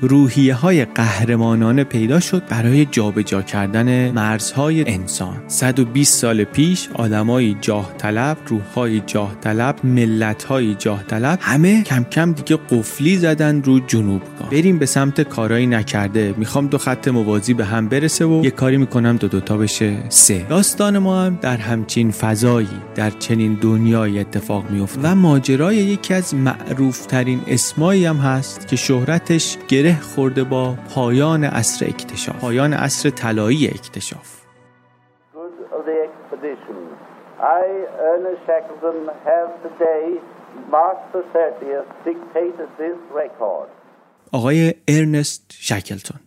روحیه های قهرمانانه پیدا شد برای جابجا کردن مرزهای انسان. 120 سال پیش آدمای جاه طلب روحهای جاه طلب ملتهای جاه طلب همه کم کم دیگه قفلی زدن رو جنوبگاه. بریم به سمت کارایی نکرده. می‌خوام دو خط موازی به هم برسه و یه کاری می‌کنم دو دوتا بشه سه. داستان ما هم در همچین فضایی در چنین دنیای اتفاق میفته و ماجرای یکی از معروف ترین اسمایی هم هست که شهرتش گره خورده با پایان اصر اکتشاف. پایان اصر طلایی اکتشاف. آقای ارنست شکلتون.